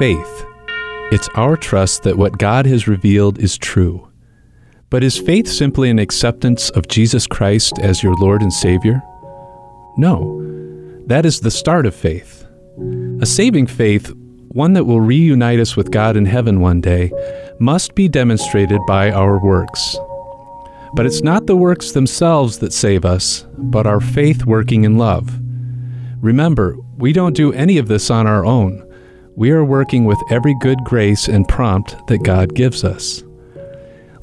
faith. It's our trust that what God has revealed is true. But is faith simply an acceptance of Jesus Christ as your Lord and Savior? No. That is the start of faith. A saving faith, one that will reunite us with God in heaven one day, must be demonstrated by our works. But it's not the works themselves that save us, but our faith working in love. Remember, we don't do any of this on our own. We are working with every good grace and prompt that God gives us.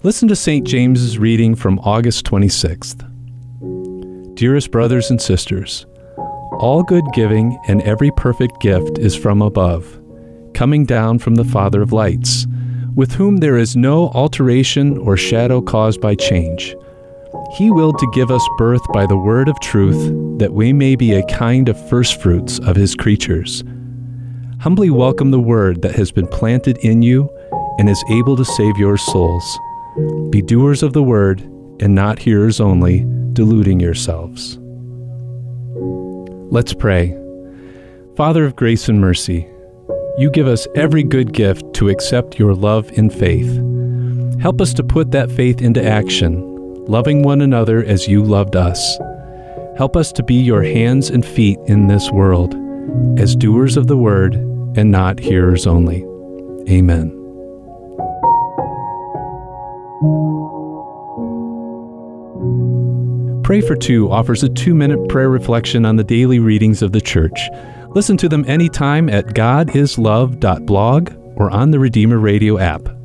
Listen to St. James's reading from August 26th. Dearest brothers and sisters, all good giving and every perfect gift is from above, coming down from the Father of lights with whom there is no alteration or shadow caused by change. He willed to give us birth by the word of truth, that we may be a kind of firstfruits of his creatures. Humbly welcome the word that has been planted in you and is able to save your souls. Be doers of the word and not hearers only, deluding yourselves. Let's pray. Father of grace and mercy, you give us every good gift to accept your love in faith. Help us to put that faith into action, loving one another as you loved us. Help us to be your hands and feet in this world, as doers of the word and not hearers only. Amen. Pray for Two offers a two minute prayer reflection on the daily readings of the Church. Listen to them anytime at godislove.blog or on the Redeemer Radio app.